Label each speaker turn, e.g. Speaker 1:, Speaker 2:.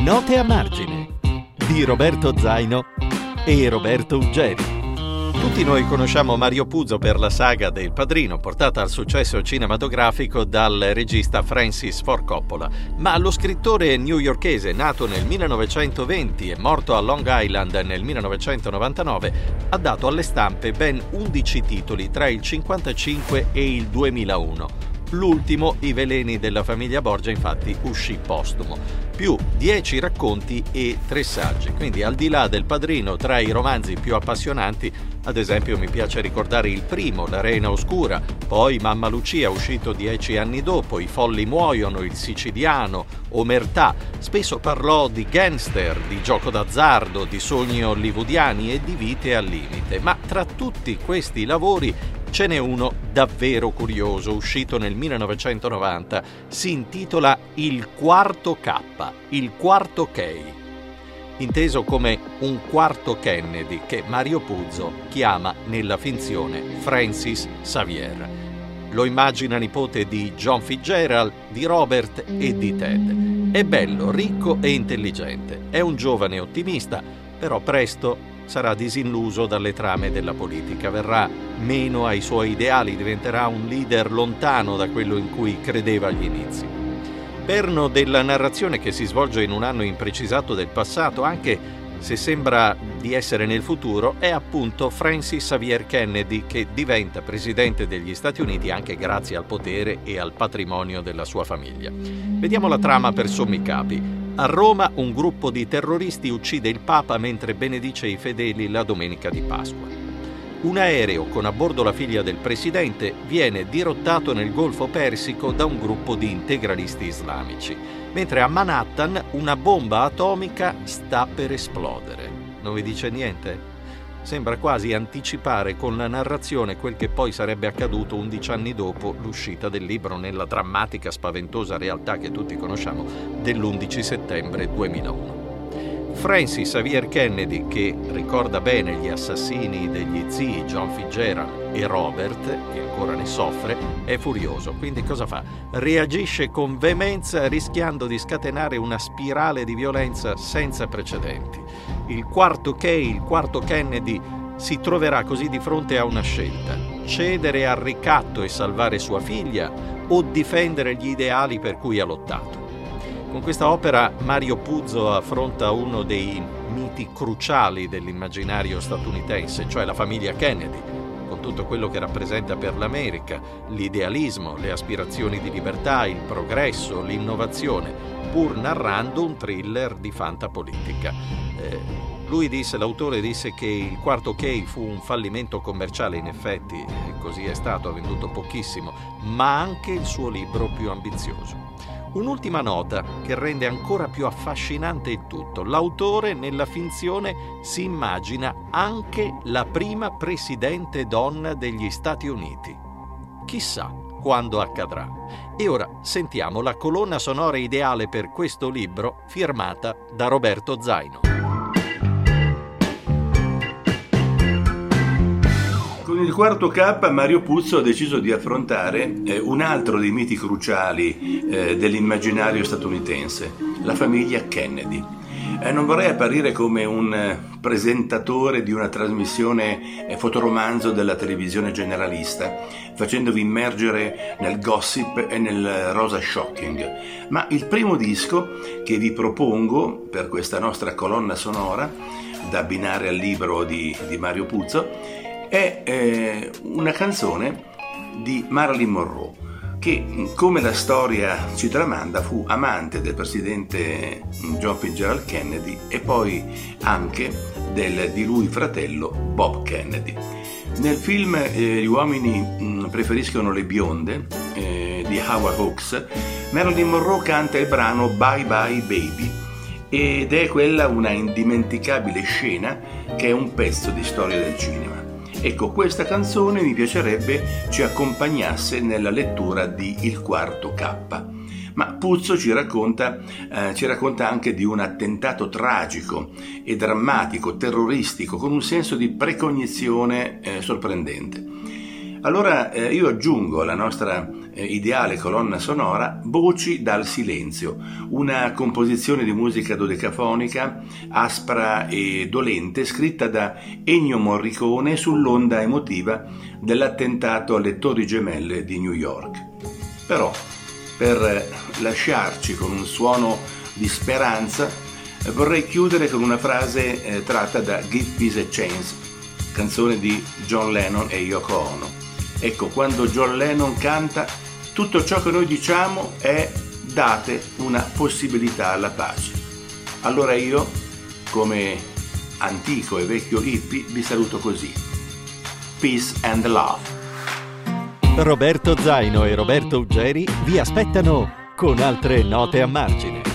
Speaker 1: Note a margine di Roberto Zaino e Roberto Uggeri. Tutti noi conosciamo Mario Puzo per la saga del Padrino, portata al successo cinematografico dal regista Francis Ford Coppola, ma lo scrittore newyorkese nato nel 1920 e morto a Long Island nel 1999 ha dato alle stampe ben 11 titoli tra il 1955 e il 2001 L'ultimo, I veleni della famiglia Borgia, infatti uscì postumo, più dieci racconti e tre saggi. Quindi al di là del padrino, tra i romanzi più appassionanti, ad esempio mi piace ricordare il primo, La Reina Oscura, poi Mamma Lucia, uscito dieci anni dopo, I folli muoiono, Il siciliano, Omertà. Spesso parlò di gangster, di gioco d'azzardo, di sogni hollywoodiani e di vite al limite, ma tra tutti questi lavori Ce n'è uno davvero curioso, uscito nel 1990. Si intitola Il quarto K, il quarto K, inteso come un quarto Kennedy che Mario Puzo chiama nella finzione Francis Xavier. Lo immagina nipote di John Fitzgerald, di Robert e di Ted. È bello, ricco e intelligente. È un giovane ottimista, però presto sarà disilluso dalle trame della politica, verrà meno ai suoi ideali, diventerà un leader lontano da quello in cui credeva agli inizi. Perno della narrazione che si svolge in un anno imprecisato del passato, anche se sembra di essere nel futuro, è appunto Francis Xavier Kennedy che diventa presidente degli Stati Uniti anche grazie al potere e al patrimonio della sua famiglia. Vediamo la trama per sommi capi. A Roma un gruppo di terroristi uccide il Papa mentre benedice i fedeli la domenica di Pasqua. Un aereo con a bordo la figlia del presidente viene dirottato nel Golfo Persico da un gruppo di integralisti islamici, mentre a Manhattan una bomba atomica sta per esplodere. Non vi dice niente? Sembra quasi anticipare con la narrazione quel che poi sarebbe accaduto 11 anni dopo l'uscita del libro nella drammatica, spaventosa realtà che tutti conosciamo dell'11 settembre 2001. Francis Xavier Kennedy, che ricorda bene gli assassini degli zii John Fitzgerald e Robert, e ancora ne soffre, è furioso. Quindi cosa fa? Reagisce con veemenza rischiando di scatenare una spirale di violenza senza precedenti. Il quarto Kay, il quarto Kennedy, si troverà così di fronte a una scelta. Cedere al ricatto e salvare sua figlia o difendere gli ideali per cui ha lottato. Con questa opera Mario Puzo affronta uno dei miti cruciali dell'immaginario statunitense, cioè la famiglia Kennedy, con tutto quello che rappresenta per l'America, l'idealismo, le aspirazioni di libertà, il progresso, l'innovazione, pur narrando un thriller di fantapolitica. Eh, lui disse, l'autore disse che il quarto K fu un fallimento commerciale, in effetti così è stato, ha venduto pochissimo, ma anche il suo libro più ambizioso. Un'ultima nota che rende ancora più affascinante il tutto. L'autore nella finzione si immagina anche la prima presidente donna degli Stati Uniti. Chissà quando accadrà. E ora sentiamo la colonna sonora ideale per questo libro firmata da Roberto Zaino.
Speaker 2: Con il quarto K Mario Puzzo ha deciso di affrontare eh, un altro dei miti cruciali eh, dell'immaginario statunitense, la famiglia Kennedy. Eh, non vorrei apparire come un eh, presentatore di una trasmissione eh, fotoromanzo della televisione generalista, facendovi immergere nel gossip e nel rosa shocking, ma il primo disco che vi propongo per questa nostra colonna sonora, da abbinare al libro di, di Mario Puzzo, è eh, una canzone di Marilyn Monroe che come la storia ci tramanda fu amante del presidente John Fitzgerald Kennedy e poi anche del di lui fratello Bob Kennedy. Nel film eh, Gli uomini mm, preferiscono le bionde eh, di Howard Hawks, Marilyn Monroe canta il brano Bye Bye Baby ed è quella una indimenticabile scena che è un pezzo di storia del cinema. Ecco, questa canzone mi piacerebbe ci accompagnasse nella lettura di Il quarto K. Ma Puzzo ci racconta, eh, ci racconta anche di un attentato tragico e drammatico, terroristico, con un senso di precognizione eh, sorprendente. Allora eh, io aggiungo alla nostra eh, ideale colonna sonora Voci dal silenzio, una composizione di musica dodecafonica aspra e dolente scritta da Ennio Morricone sull'onda emotiva dell'attentato alle Torri Gemelle di New York. Però, per lasciarci con un suono di speranza, vorrei chiudere con una frase eh, tratta da Give Peace a Chance, canzone di John Lennon e Yoko Ono. Ecco, quando John Lennon canta, tutto ciò che noi diciamo è date una possibilità alla pace. Allora io, come antico e vecchio hippie, vi saluto così. Peace and love.
Speaker 1: Roberto Zaino e Roberto Uggeri vi aspettano con altre note a margine.